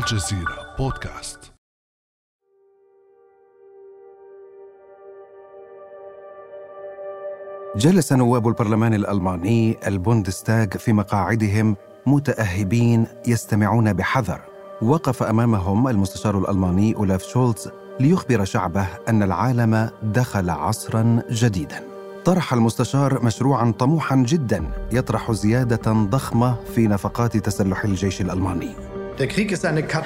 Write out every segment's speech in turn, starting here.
الجزيرة بودكاست. جلس نواب البرلمان الألماني البوندستاغ في مقاعدهم متأهبين يستمعون بحذر. وقف أمامهم المستشار الألماني أولاف شولتز ليخبر شعبه أن العالم دخل عصرا جديدا. طرح المستشار مشروعا طموحا جدا يطرح زيادة ضخمة في نفقات تسلح الجيش الألماني.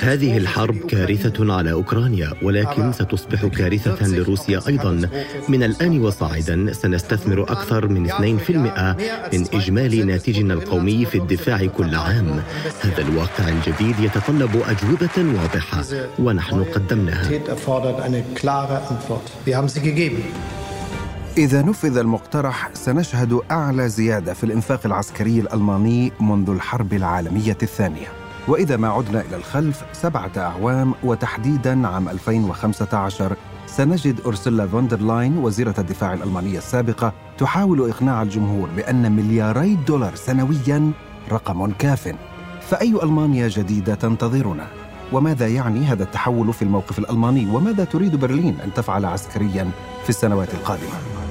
هذه الحرب كارثة على أوكرانيا ولكن ستصبح كارثة لروسيا أيضا. من الآن وصاعدا سنستثمر أكثر من 2% من إجمالي ناتجنا القومي في الدفاع كل عام. هذا الواقع الجديد يتطلب أجوبة واضحة ونحن قدمناها. إذا نفذ المقترح سنشهد أعلى زيادة في الإنفاق العسكري الألماني منذ الحرب العالمية الثانية. وإذا ما عدنا إلى الخلف سبعة أعوام وتحديدا عام 2015 سنجد أورسولا فون دير لاين وزيرة الدفاع الألمانية السابقة تحاول إقناع الجمهور بأن ملياري دولار سنويا رقم كاف فأي ألمانيا جديدة تنتظرنا؟ وماذا يعني هذا التحول في الموقف الألماني وماذا تريد برلين أن تفعل عسكريا في السنوات القادمة؟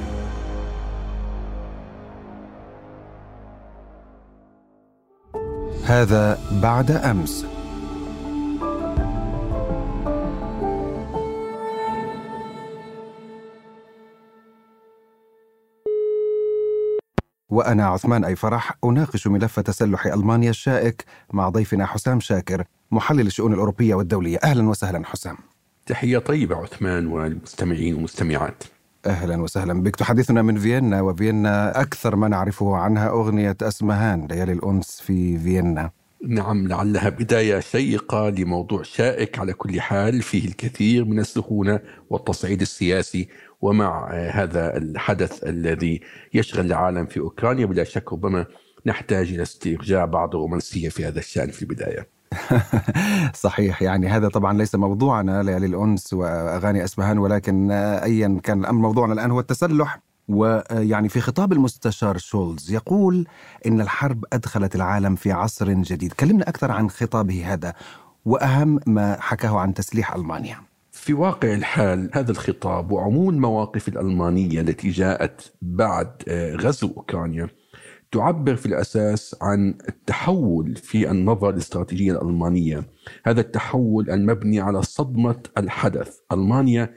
هذا بعد أمس. وأنا عثمان أي فرح أناقش ملف تسلح ألمانيا الشائك مع ضيفنا حسام شاكر محلل الشؤون الأوروبية والدولية. أهلا وسهلا حسام. تحية طيبة عثمان والمستمعين والمستمعات. أهلا وسهلا بك. تحدثنا من فيينا وفيينا أكثر ما نعرفه عنها أغنية أسمهان ليالي الأنس في فيينا. نعم لعلها بداية شيقة لموضوع شائك على كل حال فيه الكثير من السخونة والتصعيد السياسي ومع هذا الحدث الذي يشغل العالم في أوكرانيا. بلا شك ربما نحتاج إلى استرجاع بعض الرومانسيه في هذا الشأن في البداية. صحيح يعني هذا طبعا ليس موضوعنا ليالي الانس وأغاني أسبهان ولكن ايا كان الأمر موضوعنا الآن هو التسلح ويعني في خطاب المستشار شولز يقول إن الحرب أدخلت العالم في عصر جديد، كلمنا أكثر عن خطابه هذا وأهم ما حكاه عن تسليح ألمانيا. في واقع الحال هذا الخطاب وعموم المواقف الألمانية التي جاءت بعد غزو أوكرانيا تعبر في الأساس عن التحول في النظره الاستراتيجية الألمانية، هذا التحول المبني على صدمة الحدث، ألمانيا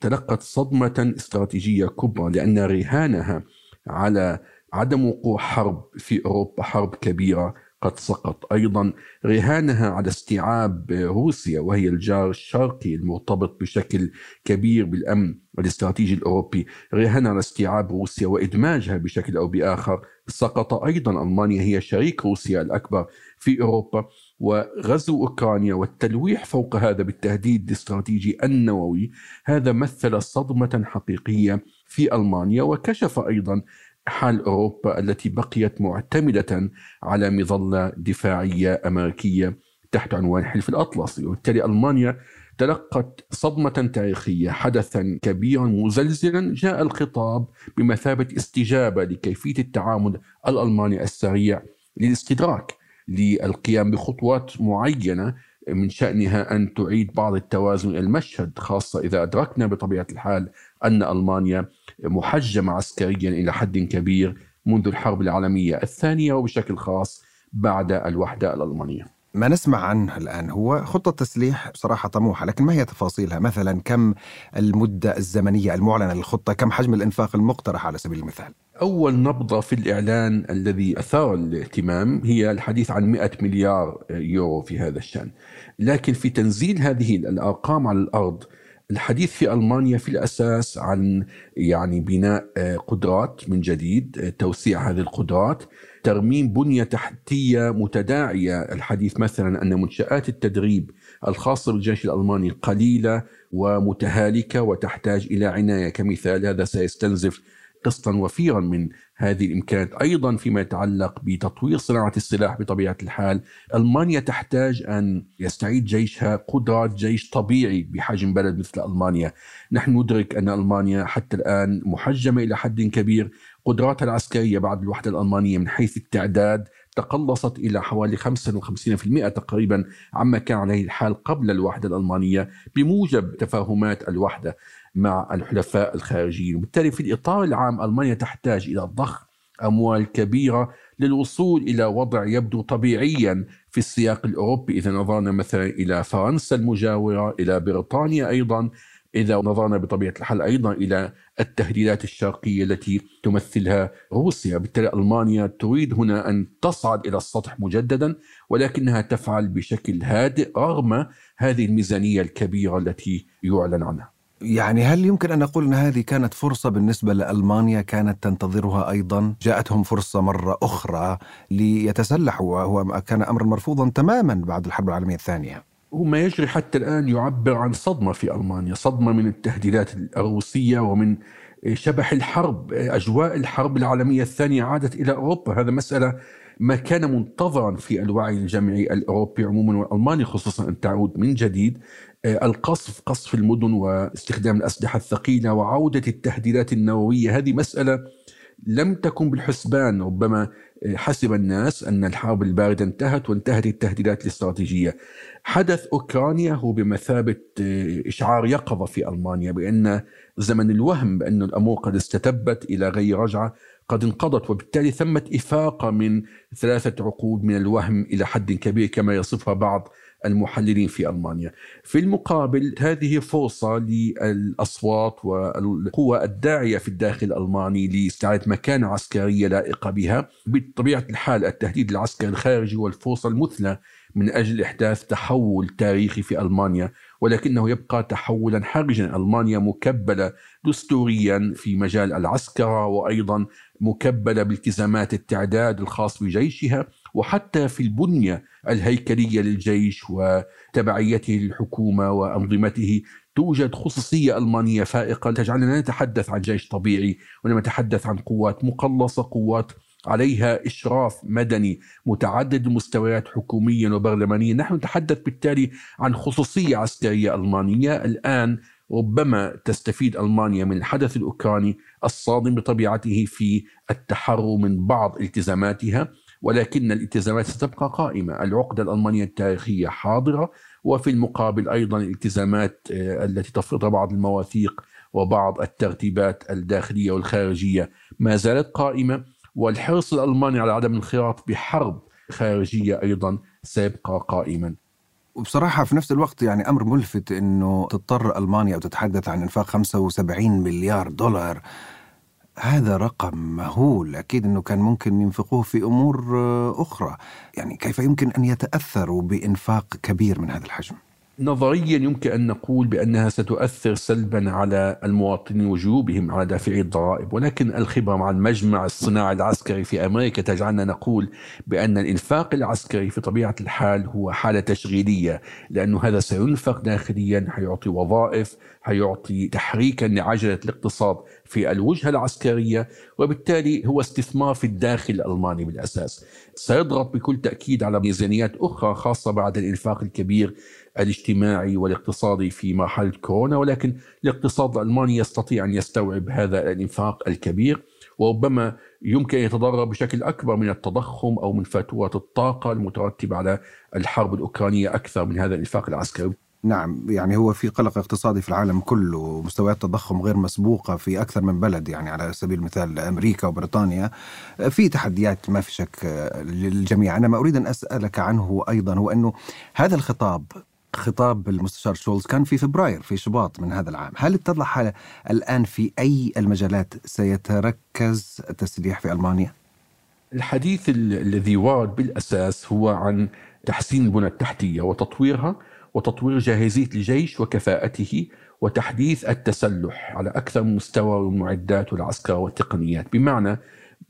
تلقت صدمة استراتيجية كبرى لأن رهانها على عدم وقوع حرب في أوروبا حرب كبيرة قد سقط. أيضا رهانها على استيعاب روسيا وهي الجار الشرقي المرتبط بشكل كبير بالأمن الاستراتيجي الأوروبي. رهانها على استيعاب روسيا وإدماجها بشكل أو بآخر. سقط أيضا ألمانيا هي شريك روسيا الأكبر في أوروبا. وغزو أوكرانيا والتلويح فوق هذا بالتهديد الاستراتيجي النووي. هذا مثل صدمة حقيقية في ألمانيا وكشف أيضا حال أوروبا التي بقيت معتمدة على مظلة دفاعية أمريكية تحت عنوان حلف الأطلسي. وبالتالي ألمانيا تلقت صدمة تاريخية حدثا كبيرا مزلزلا جاء الخطاب بمثابة استجابة لكيفية التعامل الألماني السريع للاستدراك للقيام بخطوات معينة من شأنها أن تعيد بعض التوازن إلى المشهد خاصة إذا أدركنا بطبيعة الحال أن ألمانيا محجمة عسكريا إلى حد كبير منذ الحرب العالمية الثانية وبشكل خاص بعد الوحدة الألمانية. ما نسمع عنه الآن هو خطة تسليح بصراحة طموحة لكن ما هي تفاصيلها؟ مثلا كم المدة الزمنية المعلنة للخطة؟ كم حجم الإنفاق المقترح على سبيل المثال؟ أول نبضة في الإعلان الذي أثار الاهتمام هي الحديث عن 100 مليار يورو في هذا الشأن. لكن في تنزيل هذه الأرقام على الأرض الحديث في ألمانيا في الأساس عن يعني بناء قدرات من جديد، توسيع هذه القدرات، ترميم بنية تحتية متداعية، الحديث مثلا أن منشآت التدريب الخاصة بالجيش الألماني قليلة ومتهالكة وتحتاج إلى عناية. كمثال هذا سيستنزف قسطا وفيرا من هذه الامكانات أيضا فيما يتعلق بتطوير صناعة السلاح بطبيعة الحال ألمانيا تحتاج أن يستعيد جيشها قدرات جيش طبيعي بحجم بلد مثل ألمانيا. نحن ندرك أن ألمانيا حتى الآن محجمة إلى حد كبير. قدراتها العسكرية بعد الوحدة الألمانية من حيث التعداد تقلصت إلى حوالي 55% تقريبا عما كان عليه الحال قبل الوحدة الألمانية بموجب تفاهمات الوحدة. مع الحلفاء الخارجيين. وبالتالي في الإطار العام ألمانيا تحتاج إلى ضخ أموال كبيرة للوصول إلى وضع يبدو طبيعيا في السياق الأوروبي إذا نظرنا مثلا إلى فرنسا المجاورة إلى بريطانيا أيضا إذا نظرنا بطبيعة الحال أيضا إلى التهديدات الشرقية التي تمثلها روسيا. بالتالي ألمانيا تريد هنا أن تصعد إلى السطح مجددا ولكنها تفعل بشكل هادئ رغم هذه الميزانية الكبيرة التي يعلن عنها. يعني هل يمكن أن نقول أن هذه كانت فرصة بالنسبة لألمانيا كانت تنتظرها أيضا؟ جاءتهم فرصة مرة أخرى ليتسلحوا وهو كان أمرا مرفوضا تماما بعد الحرب العالمية الثانية. وما يجري حتى الآن يعبر عن صدمة في ألمانيا صدمة من التهديدات الروسية ومن شبح الحرب أجواء الحرب العالمية الثانية عادت إلى أوروبا. هذا مسألة ما كان منتظرا في الوعي الجمعي الأوروبي عموما والألماني خصوصا أن تعود من جديد القصف قصف المدن واستخدام الأسلحة الثقيلة وعودة التهديدات النووية. هذه مسألة لم تكن بالحسبان ربما حسب الناس أن الحرب الباردة انتهت وانتهت التهديدات الاستراتيجية. حدث أوكرانيا هو بمثابة إشعار يقظة في ألمانيا بأن زمن الوهم بأن الأمور قد استتبت إلى غير رجعة. قد انقضت وبالتالي ثمة إفاقة من ثلاثة عقود من الوهم إلى حد كبير كما يصفها بعض المحللين في ألمانيا. في المقابل هذه فرصة للأصوات والقوى الداعية في الداخل الألماني لإستعادة مكانة عسكرية لائقة بها. بطبيعة الحال التهديد العسكري الخارجي والفرصه المثلى من أجل إحداث تحول تاريخي في ألمانيا ولكنه يبقى تحولا حرجا. ألمانيا مكبلة دستوريا في مجال العسكرة وأيضا مكبلة بالتزامات التعداد الخاص بجيشها وحتى في البنية الهيكلية للجيش وتبعيته للحكومة وأنظمته توجد خصوصية ألمانية فائقة تجعلنا نتحدث عن جيش طبيعي ونتحدث نتحدث عن قوات مقلصة قوات عليها إشراف مدني متعدد المستويات حكوميا وبرلمانيا نحن نتحدث بالتالي عن خصوصية عسكرية ألمانية. الآن ربما تستفيد ألمانيا من الحدث الأوكراني الصادم بطبيعته في التحرر من بعض التزاماتها ولكن الالتزامات ستبقى قائمة. العقدة الألمانية التاريخية حاضرة وفي المقابل أيضا الالتزامات آه، التي تفرضها بعض المواثيق وبعض الترتيبات الداخلية والخارجية ما زالت قائمة. والحرص الألماني على عدم الانخراط بحرب خارجية أيضا سيبقى قائما. وبصراحة في نفس الوقت يعني أمر ملفت أنه تضطر ألمانيا أو تتحدث عن إنفاق 75 مليار دولار. هذا رقم مهول. أكيد أنه كان ممكن ينفقوه في أمور أخرى. يعني كيف يمكن أن يتأثروا بإنفاق كبير من هذا الحجم؟ نظريا يمكن أن نقول بأنها ستؤثر سلبا على المواطنين وجيوبهم على دافعي الضرائب، ولكن الخبرة مع المجمع الصناعي العسكري في أمريكا تجعلنا نقول بأن الإنفاق العسكري في طبيعة الحال هو حالة تشغيلية، لأنه هذا سينفق داخليا حيعطي وظائف، حيعطي تحريكا لعجلة الاقتصاد في الوجهة العسكرية، وبالتالي هو استثمار في الداخل الألماني بالأساس. سيضغط بكل تأكيد على ميزانيات أخرى خاصة بعد الإنفاق الكبير الاجتماعي والاقتصادي في مرحله كورونا ولكن الاقتصاد الألماني يستطيع أن يستوعب هذا الإنفاق الكبير وربما يمكن أن يتضرر بشكل أكبر من التضخم أو من فاتورة الطاقة المترتبة على الحرب الأوكرانية أكثر من هذا الإنفاق العسكري. نعم يعني هو في قلق اقتصادي في العالم كله مستويات تضخم غير مسبوقة في أكثر من بلد يعني على سبيل المثال أمريكا وبريطانيا في تحديات ما في شك للجميع أنا ما أريد أن أسألك عنه أيضا هو أنه هذا الخطاب خطاب المستشار شولز كان في فبراير في شباط من هذا العام هل اتضح الآن في أي المجالات سيتركز التسليح في ألمانيا؟ الحديث الذي ورد بالأساس هو عن تحسين البنى التحتية وتطويرها وتطوير جاهزية الجيش وكفاءته وتحديث التسلح على أكثر من مستوى المعدات والعسكر والتقنيات بمعنى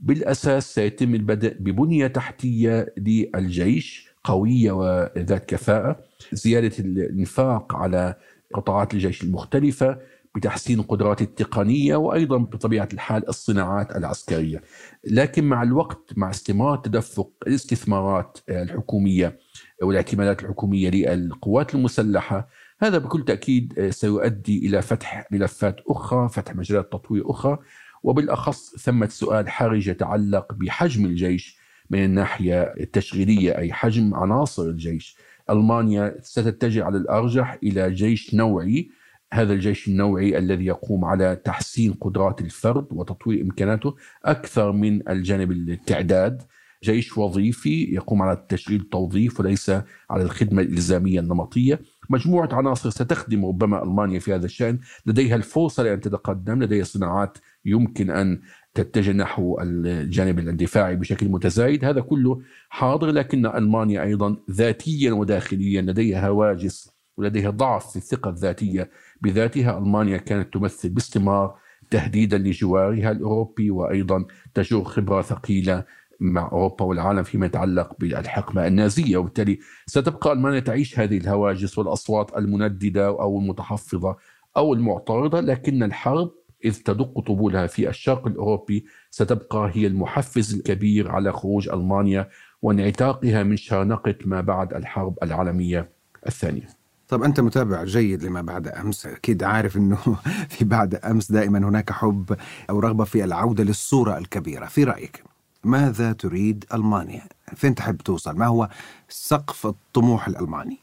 بالأساس سيتم البدء ببنية تحتية للجيش قوية وذات كفاءة زيادة الإنفاق على قطاعات الجيش المختلفة بتحسين القدرات التقنية وأيضا بطبيعة الحال الصناعات العسكرية. لكن مع الوقت مع استمرار تدفق الاستثمارات الحكومية والاعتمادات الحكومية للقوات المسلحة هذا بكل تأكيد سيؤدي إلى فتح ملفات أخرى فتح مجالات تطوير أخرى وبالأخص ثمة سؤال حرج يتعلق بحجم الجيش من الناحية التشغيلية أي حجم عناصر الجيش. ألمانيا ستتجه على الأرجح إلى جيش نوعي. هذا الجيش النوعي الذي يقوم على تحسين قدرات الفرد وتطوير إمكاناته أكثر من الجانب التعداد. جيش وظيفي يقوم على التشغيل التوظيف وليس على الخدمة الإلزامية النمطية. مجموعة عناصر ستخدم ربما ألمانيا في هذا الشأن. لديها الفرصة لأن تتقدم. لديها صناعات يمكن أن تتجه نحو الجانب الدفاعي بشكل متزايد. هذا كله حاضر لكن ألمانيا أيضا ذاتيا وداخليا لديها هواجس ولديها ضعف في الثقة الذاتية. بذاتها ألمانيا كانت تمثل باستمرار تهديدا لجوارها الأوروبي وأيضا تجر خبرة ثقيلة مع أوروبا والعالم فيما يتعلق بالحقبة النازية. وبالتالي ستبقى ألمانيا تعيش هذه الهواجس والأصوات المنددة أو المتحفظة أو المعترضة لكن الحرب إذ تدق طبولها في الشرق الأوروبي ستبقى هي المحفز الكبير على خروج ألمانيا وانعتاقها من شانقة ما بعد الحرب العالمية الثانية طب أنت متابع جيد لما بعد أمس أكيد عارف أنه في بعد أمس دائما هناك حب أو رغبة في العودة للصورة الكبيرة في رأيك ماذا تريد ألمانيا؟ فين تحب توصل؟ ما هو سقف الطموح الألماني؟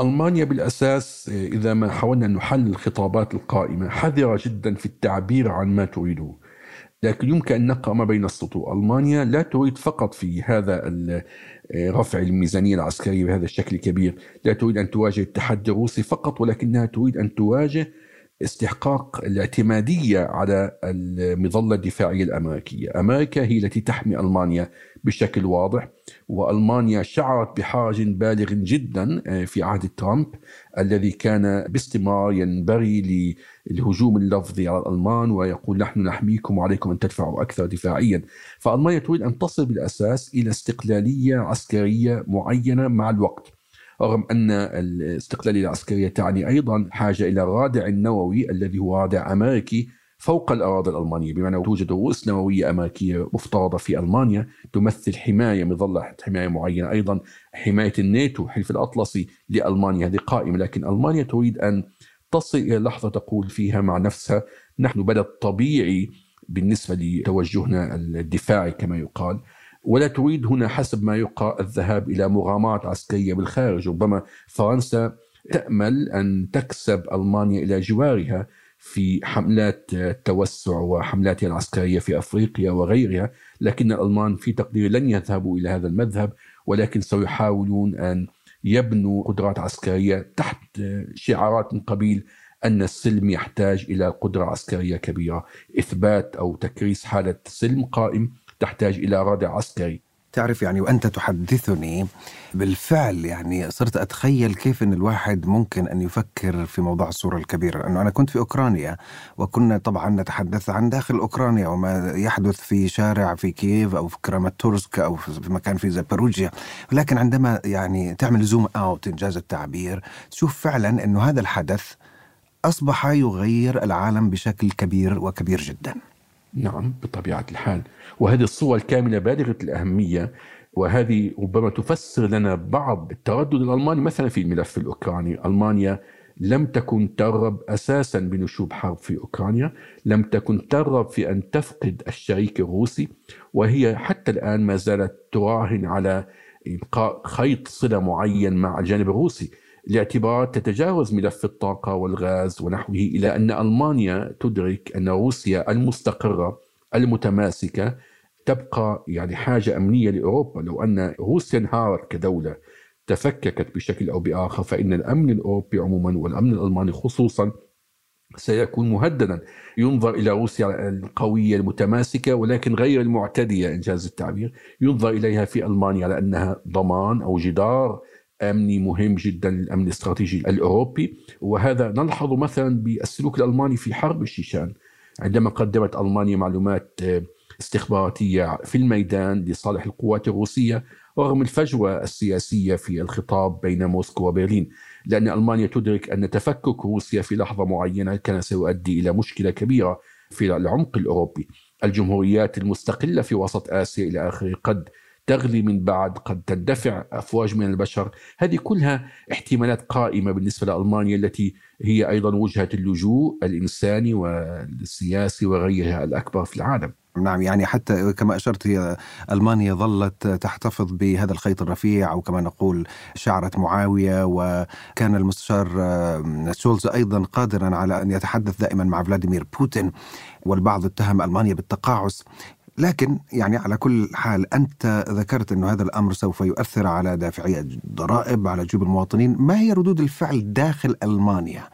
ألمانيا بالأساس إذا ما حاولنا أن نحلل الخطابات القائمة حذرة جدا في التعبير عن ما تريده. لكن يمكن أن نقرأ ما بين السطور ألمانيا لا تريد فقط في هذا رفع الميزانية العسكرية بهذا الشكل الكبير. لا تريد أن تواجه التحدي الروسي فقط ولكنها تريد أن تواجه استحقاق الاعتمادية على المظلة الدفاعية الأمريكية. أمريكا هي التي تحمي ألمانيا بشكل واضح وألمانيا شعرت بحرج بالغ جدا آه، في عهد ترامب الذي كان باستمرار ينبغي للهجوم اللفظي على الألمان ويقول نحن نحميكم وعليكم أن تدفعوا أكثر دفاعيا. فألمانيا تريد أن تصل بالأساس إلى استقلالية عسكرية معينة مع الوقت. رغم أن الاستقلالية العسكرية تعني أيضا حاجة إلى الرادع النووي الذي هو رادع أمريكي فوق الأراضي الألمانية. بمعنى توجد رؤوس نووية أمريكية مفترضة في ألمانيا تمثل حماية مظلة حماية معينة. أيضا حماية الناتو حلف الأطلسي لألمانيا هذه قائمة لكن ألمانيا تريد أن تصل إلى لحظة تقول فيها مع نفسها نحن بلد طبيعي بالنسبة لتوجهنا الدفاعي كما يقال. ولا تريد هنا حسب ما يقال الذهاب إلى مغامرات عسكرية بالخارج. ربما فرنسا تأمل أن تكسب ألمانيا إلى جوارها في حملات التوسع وحملاتها العسكرية في أفريقيا وغيرها لكن الألمان في تقديري لن يذهبوا إلى هذا المذهب ولكن سيحاولون أن يبنوا قدرات عسكرية تحت شعارات من قبيل أن السلم يحتاج إلى قدرة عسكرية كبيرة، إثبات أو تكريس حالة سلم قائم تحتاج إلى رادع عسكري. تعرف يعني وأنت تحدثني بالفعل يعني صرت أتخيل كيف أن الواحد ممكن أن يفكر في موضوع الصورة الكبيرة. لأنه أنا كنت في أوكرانيا وكنا طبعا نتحدث عن داخل أوكرانيا وما يحدث في شارع في كييف أو في كراماتورسك أو في مكان في زاباروجيا ولكن عندما يعني تعمل زوم أوت إنجاز التعبير تشوف فعلا أنه هذا الحدث أصبح يغير العالم بشكل كبير وكبير جدا. نعم بطبيعة الحال. وهذه الصور الكاملة بالغة الأهمية وهذه ربما تفسر لنا بعض التردد الألماني مثلا في الملف الأوكراني. ألمانيا لم تكن ترغب أساسا بنشوب حرب في أوكرانيا، لم تكن ترغب في أن تفقد الشريك الروسي وهي حتى الآن ما زالت تراهن على ابقاء خيط صلة معين مع الجانب الروسي، لاعتبارات تتجاوز ملف الطاقة والغاز ونحوه إلى أن ألمانيا تدرك أن روسيا المستقرة المتماسكة تبقى يعني حاجة أمنية لأوروبا. لو أن روسيا انهارت كدولة تفككت بشكل أو بآخر فإن الأمن الأوروبي عموما والأمن الألماني خصوصا سيكون مهددا. ينظر إلى روسيا القوية المتماسكة ولكن غير المعتدية إنجاز التعبير. ينظر إليها في ألمانيا على أنها ضمان أو جدار امني مهم جدا للأمن الاستراتيجي الأوروبي. وهذا نلحظ مثلا بالسلوك الألماني في حرب الشيشان. عندما قدمت ألمانيا معلومات آه، استخباراتية في الميدان لصالح القوات الروسية رغم الفجوة السياسية في الخطاب بين موسكو وبرلين لأن ألمانيا تدرك أن تفكك روسيا في لحظة معينة كان سيؤدي إلى مشكلة كبيرة في العمق الأوروبي. الجمهوريات المستقلة في وسط آسيا إلى آخره قد تغلي من بعد قد تندفع أفواج من البشر. هذه كلها احتمالات قائمة بالنسبة لألمانيا التي هي أيضا وجهة اللجوء الإنساني والسياسي وغيرها الأكبر في العالم. نعم يعني حتى كما أشرت هي ألمانيا ظلت تحتفظ بهذا الخيط الرفيع أو كما نقول شعرة معاوية وكان المستشار شولز أيضا قادرا على أن يتحدث دائما مع فلاديمير بوتين والبعض اتهم ألمانيا بالتقاعس لكن يعني على كل حال أنت ذكرت أن هذا الأمر سوف يؤثر على دافعي الضرائب على جيوب المواطنين ما هي ردود الفعل داخل ألمانيا؟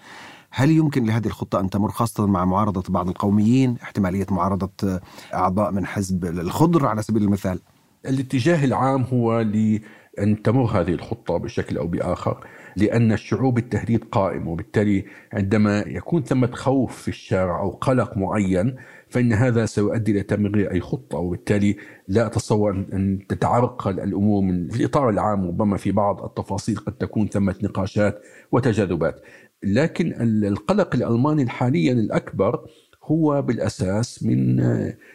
هل يمكن لهذه الخطة أن تمر خاصة مع معارضة بعض القوميين احتمالية معارضة أعضاء من حزب الخضر على سبيل المثال الاتجاه العام هو لأن تمر هذه الخطة بشكل أو بآخر لأن الشعوب التهديد قائم وبالتالي عندما يكون ثمة خوف في الشارع أو قلق معين فإن هذا سيؤدي إلى تمرير أي خطة وبالتالي لا أتصور أن تتعرقل الأمور من في الإطار العام ربما في بعض التفاصيل قد تكون ثمة نقاشات وتجاذبات. لكن القلق الألماني حاليا الأكبر هو بالأساس من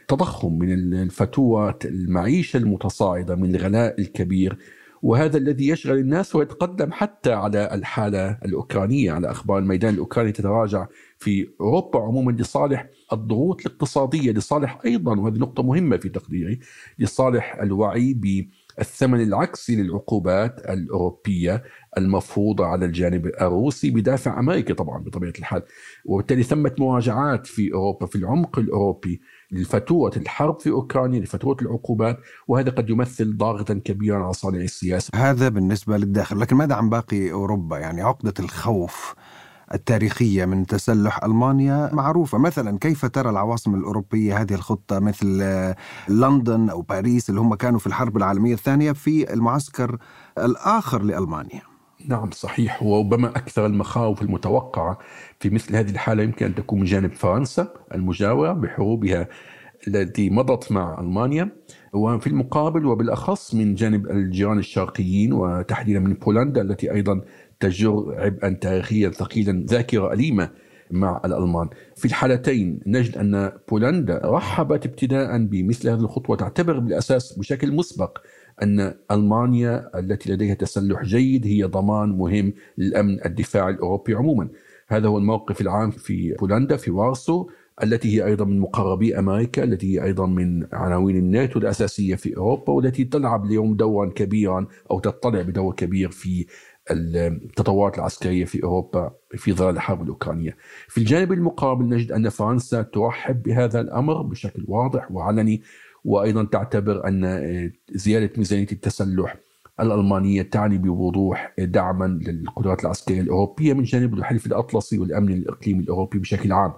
تضخم من الفتوى المعيشة المتصاعدة من الغلاء الكبير. وهذا الذي يشغل الناس ويتقدم حتى على الحالة الأوكرانية على أخبار الميدان الأوكراني تتراجع في أوروبا عموما لصالح الضغوط الاقتصادية لصالح أيضا وهذه نقطة مهمة في تقديري لصالح الوعي بالثمن العكسي للعقوبات الأوروبية المفروضة على الجانب الروسي بدافع أمريكا طبعا بطبيعة الحال. وبالتالي ثمه مواجعات في أوروبا في العمق الأوروبي لفتوة الحرب في أوكرانيا لفتوة العقوبات وهذا قد يمثل ضاغطا كبيرا على صانع السياسة. هذا بالنسبة للداخل لكن ماذا عن باقي أوروبا؟ يعني عقدة الخوف التاريخية من تسلح ألمانيا معروفة. مثلا كيف ترى العواصم الأوروبية هذه الخطة؟ مثل لندن أو باريس اللي هم كانوا في الحرب العالمية الثانية في المعسكر الآخر لألمانيا. نعم صحيح. وربما أكثر المخاوف المتوقعة في مثل هذه الحالة يمكن أن تكون من جانب فرنسا المجاورة بحروبها التي مضت مع ألمانيا. وفي المقابل وبالأخص من جانب الجيران الشرقيين وتحديدا من بولندا التي أيضا تجر عبئا تاريخيا ثقيلا ذاكرة أليمة مع الألمان. في الحالتين نجد أن بولندا رحبت ابتداء بمثل هذه الخطوة تعتبر بالأساس بشكل مسبق أن ألمانيا التي لديها تسلح جيد هي ضمان مهم للأمن الدفاعي الأوروبي عموما. هذا هو الموقف العام في بولندا في وارسو التي هي أيضا من مقربي أمريكا التي هي أيضا من عناوين الناتو الأساسية في أوروبا والتي تلعب اليوم دورا كبيرا أو تطلع بدور كبير في التطورات العسكرية في أوروبا في ظل الحرب الأوكرانية. في الجانب المقابل نجد أن فرنسا ترحب بهذا الأمر بشكل واضح وعلني وأيضا تعتبر أن زيادة ميزانية التسلح الألمانية تعني بوضوح دعما للقدرات العسكرية الأوروبية من جانب الحلف الأطلسي والأمن الإقليمي الأوروبي بشكل عام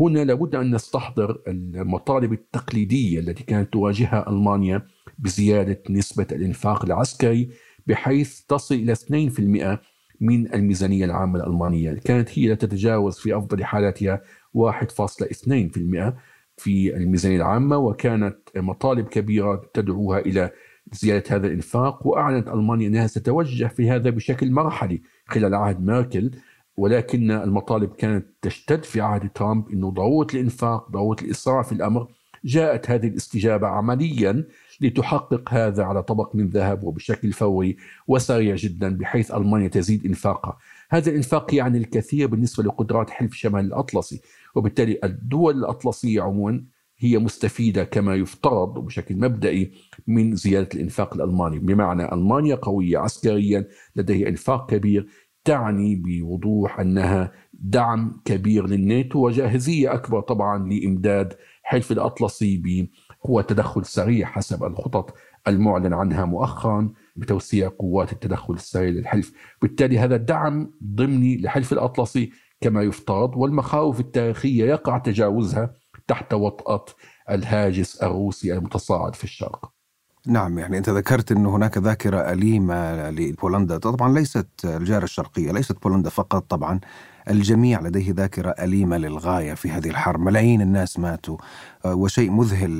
هنا لابد أن نستحضر المطالب التقليدية التي كانت تواجهها ألمانيا بزيادة نسبة الإنفاق العسكري بحيث تصل إلى 2% من الميزانية العامة الألمانية. كانت هي لا تتجاوز في أفضل حالاتها 1.2% في الميزانية العامة وكانت مطالب كبيرة تدعوها إلى زيادة هذا الإنفاق وأعلنت ألمانيا أنها ستتوجه في هذا بشكل مرحلي خلال عهد ميركل. ولكن المطالب كانت تشتد في عهد ترامب أنه ضرورة الإنفاق ضرورة الإسراع في الأمر. جاءت هذه الاستجابة عمليا لتحقق هذا على طبق من ذهب وبشكل فوري وسريع جدا بحيث ألمانيا تزيد إنفاقها. هذا الإنفاق يعني الكثير بالنسبة لقدرات حلف شمال الأطلسي وبالتالي الدول الأطلسية عموما هي مستفيدة كما يفترض بشكل مبدئي من زيادة الإنفاق الألماني. بمعنى ألمانيا قوية عسكريا لديها إنفاق كبير تعني بوضوح أنها دعم كبير للناتو وجاهزية أكبر طبعا لإمداد حلف الأطلسي بقوة تدخل سريع حسب الخطط المعلن عنها مؤخرا بتوسيع قوات التدخل السريع للحلف. بالتالي هذا دعم ضمني لحلف الأطلسي كما يفترض والمخاوف التاريخية يقع تجاوزها تحت وطأة الهاجس الروسي المتصاعد في الشرق. نعم يعني أنت ذكرت أن هناك ذاكرة أليمة لبولندا طبعا ليست الجارة الشرقية ليست بولندا فقط طبعا الجميع لديه ذاكرة أليمة للغاية في هذه الحرب. ملايين الناس ماتوا وشيء مذهل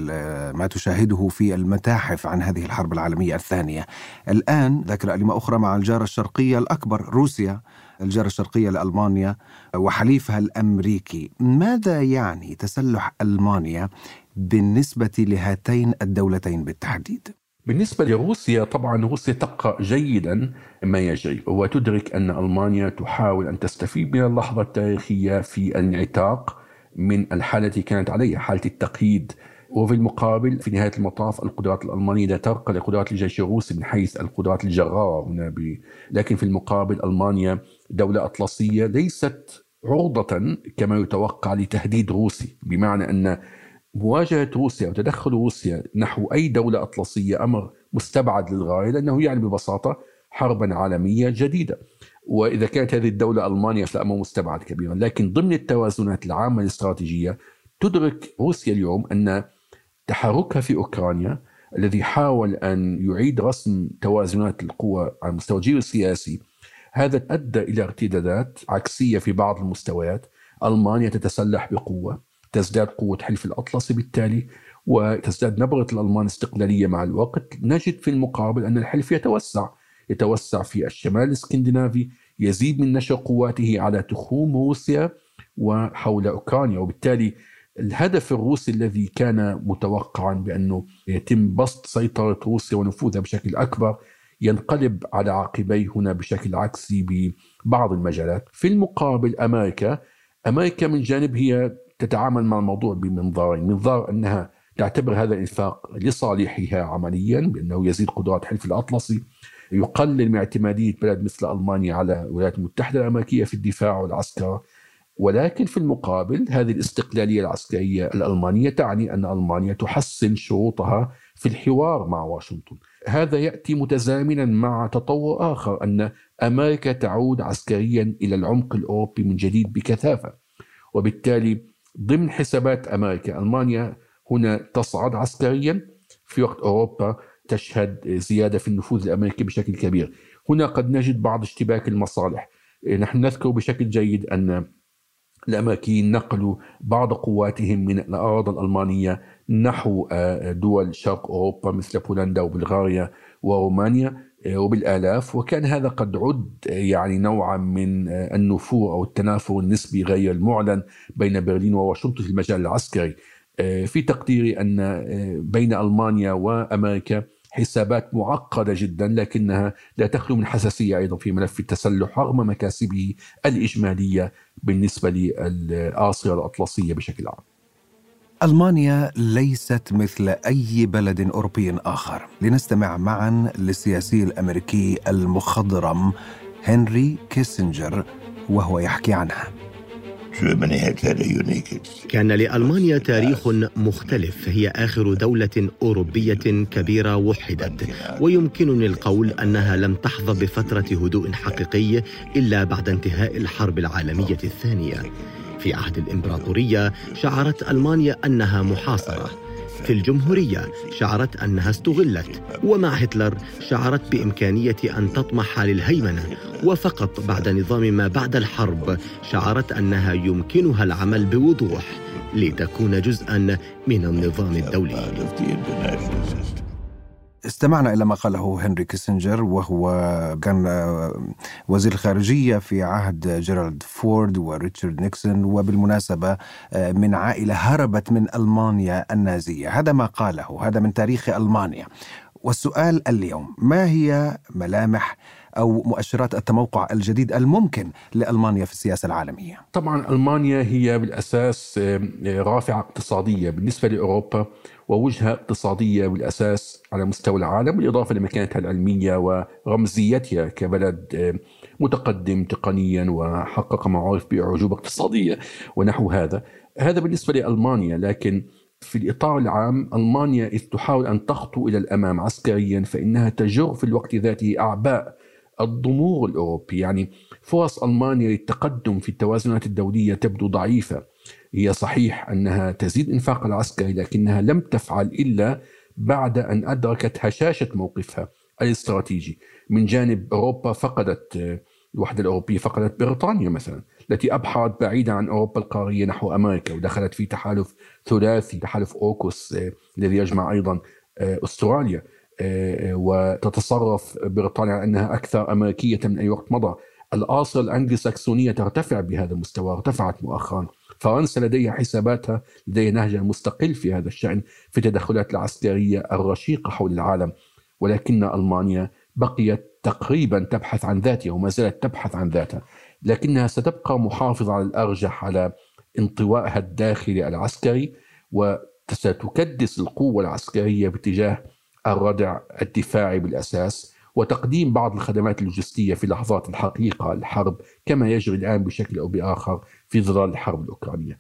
ما تشاهده في المتاحف عن هذه الحرب العالمية الثانية. الآن ذاكرة أليمة أخرى مع الجارة الشرقية الأكبر روسيا. الجارة الشرقية لألمانيا وحليفها الأمريكي ماذا يعني تسلح ألمانيا بالنسبة لهاتين الدولتين بالتحديد؟ بالنسبة لروسيا طبعا روسيا تقرأ جيدا ما يجري وتدرك أن ألمانيا تحاول أن تستفيد من اللحظة التاريخية في الانعتاق من الحالة التي كانت عليها حالة التقييد وفي المقابل في نهاية المطاف القدرات الألمانية لا ترقى لقدرات الجيش الروسي من حيث القدرات الجراره هنا ب... لكن في المقابل ألمانيا دولة أطلسية ليست عرضه كما يتوقع لتهديد روسي بمعنى أن مواجهة روسيا وتدخل روسيا نحو أي دولة أطلسية أمر مستبعد للغاية لأنه يعني ببساطة حربا عالمية جديدة. وإذا كانت هذه الدولة ألمانيا فالأمر مستبعد كبيرا، لكن ضمن التوازنات العامة الاستراتيجية تدرك روسيا اليوم أن تحركها في أوكرانيا الذي حاول أن يعيد رسم توازنات القوى على المستوى الجيوسياسي هذا أدى إلى ارتدادات عكسية في بعض المستويات. ألمانيا تتسلح بقوة تزداد قوة حلف الاطلسي بالتالي وتزداد نبرة الألمان استقلالية مع الوقت. نجد في المقابل أن الحلف يتوسع يتوسع في الشمال الإسكندنافي يزيد من نشر قواته على تخوم روسيا وحول أوكرانيا وبالتالي الهدف الروسي الذي كان متوقعا بأنه يتم بسط سيطرة روسيا ونفوذها بشكل أكبر ينقلب على عقبيه هنا بشكل عكسي ببعض المجالات. في المقابل أمريكا أمريكا من جانب هي تتعامل مع الموضوع بمنظارين منظار أنها تعتبر هذا الإنفاق لصالحها عمليا بأنه يزيد قدرات حلف الأطلسي يقلل من اعتمادية بلد مثل ألمانيا على الولايات المتحدة الأمريكية في الدفاع والعسكر. ولكن في المقابل هذه الاستقلالية العسكرية الألمانية تعني أن ألمانيا تحسن شروطها في الحوار مع واشنطن. هذا يأتي متزامنا مع تطور آخر أن أمريكا تعود عسكريا إلى العمق الأوروبي من جديد بكثافة. وبالتالي ضمن حسابات أمريكا ألمانيا هنا تصعد عسكريا في وقت أوروبا تشهد زيادة في النفوذ الأمريكي بشكل كبير. هنا قد نجد بعض اشتباك المصالح. نحن نذكر بشكل جيد أن الامريكيين نقلوا بعض قواتهم من الأراضي الألمانية نحو آه، دول شرق أوروبا مثل بولندا وبلغاريا ورومانيا آه، وبالآلاف. وكان هذا قد عد آه، يعني نوعا من النفور أو التنافر النسبي غير المعلن بين برلين وواشنطن في المجال العسكري. في تقديري أن بين ألمانيا وأمريكا حسابات معقدة جدا لكنها لا تخلو من حساسية أيضا في ملف التسلح رغم مكاسبه الإجمالية بالنسبة للآصية الأطلسية بشكل عام. ألمانيا ليست مثل أي بلد أوروبي آخر. لنستمع معا للسياسي الأمريكي المخضرم هنري كيسنجر وهو يحكي عنها. كان لألمانيا تاريخ مختلف هي آخر دولة أوروبية كبيرة وحدت. ويمكنني القول أنها لم تحظى بفترة هدوء حقيقي إلا بعد انتهاء الحرب العالمية الثانية. في عهد الإمبراطورية شعرت ألمانيا أنها محاصرة. في الجمهورية. شعرت أنها استغلت ومع هتلر شعرت بإمكانية أن تطمح للهيمنة. وفقط بعد نظام ما بعد الحرب شعرت أنها يمكنها العمل بوضوح لتكون جزءا من النظام الدولي. استمعنا إلى ما قاله هنري كيسنجر وهو كان وزير الخارجية في عهد جيرالد فورد وريتشارد نيكسون وبالمناسبة من عائلة هربت من ألمانيا النازية. هذا ما قاله هذا من تاريخ ألمانيا. والسؤال اليوم ما هي ملامح أو مؤشرات التموقع الجديد الممكن لألمانيا في السياسة العالمية؟ طبعا ألمانيا هي بالأساس رافعة اقتصادية بالنسبة لأوروبا. ووجهة اقتصادية بالأساس على مستوى العالم بالإضافة لمكانتها العلمية ورمزيتها كبلد متقدم تقنيا وحقق معارف بأعجوبة اقتصادية ونحو هذا. هذا بالنسبة لألمانيا لكن في الإطار العام ألمانيا إذ تحاول أن تخطو إلى الأمام عسكريا فإنها تجر في الوقت ذاته أعباء الضمور الأوروبي يعني فرص ألمانيا للتقدم في التوازنات الدولية تبدو ضعيفة هي صحيح أنها تزيد إنفاق العسكري لكنها لم تفعل إلا بعد أن أدركت هشاشة موقفها الاستراتيجي. من جانب أوروبا فقدت الوحدة الأوروبية فقدت بريطانيا مثلا التي أبحرت بعيدا عن أوروبا القارية نحو أمريكا ودخلت في تحالف ثلاثي تحالف أوكوس آه، الذي يجمع أيضا آه، أستراليا آه، وتتصرف بريطانيا على أنها أكثر أمريكية من أي وقت مضى. الآصل الأنجلو ساكسونية ترتفع بهذا المستوى ارتفعت مؤخرا. فرنسا لديها حساباتها لديها نهجها مستقل في هذا الشأن في التدخلات العسكرية الرشيقة حول العالم. ولكن ألمانيا بقيت تقريبا تبحث عن ذاتها وما زالت تبحث عن ذاتها. لكنها ستبقى محافظة على الأرجح على انطوائها الداخلي العسكري و ستكدس القوة العسكرية باتجاه الردع الدفاعي بالأساس وتقديم بعض الخدمات اللوجستية في لحظات الحقيقة الحرب كما يجري الآن بشكل أو بآخر في ظلال الحرب الأوكرانية.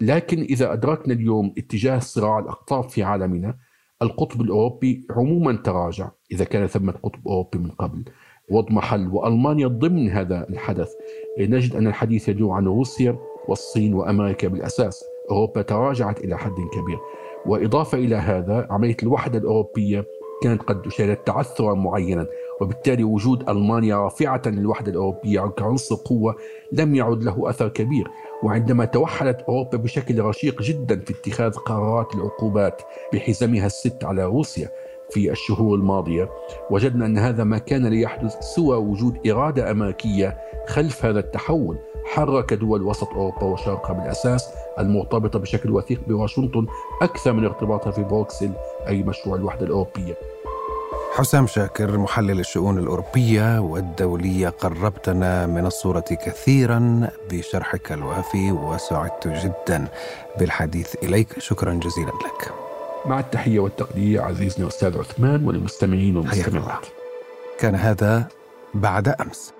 لكن إذا أدركنا اليوم اتجاه صراع الأقطاب في عالمنا القطب الأوروبي عموما تراجع إذا كان ثمة قطب أوروبي من قبل. واضمحل وألمانيا ضمن هذا الحدث. نجد أن الحديث يدور عن روسيا والصين وأمريكا. بالأساس أوروبا تراجعت إلى حد كبير. وإضافة إلى هذا عملية الوحدة الأوروبية كانت قد شهدت تعثرا معينا. وبالتالي وجود ألمانيا رافعة للوحدة الأوروبية كعنصر قوة لم يعد له أثر كبير وعندما توحدت أوروبا بشكل رشيق جدا في اتخاذ قرارات العقوبات بحزمها الست على روسيا في الشهور الماضية وجدنا أن هذا ما كان ليحدث سوى وجود إرادة أمريكية خلف هذا التحول حرك دول وسط أوروبا وشرقها بالأساس المرتبطة بشكل وثيق بواشنطن أكثر من ارتباطها في بروكسل أي مشروع الوحدة الأوروبية. حسام شاكر محلل الشؤون الأوروبية والدولية قربتنا من الصورة كثيرا بشرحك الوافي وسعدت جدا بالحديث إليك. شكرا جزيلا لك. مع التحية والتقدير عزيزنا أستاذ عثمان وللمستمعين والمستمعات. كان هذا بعد أمس.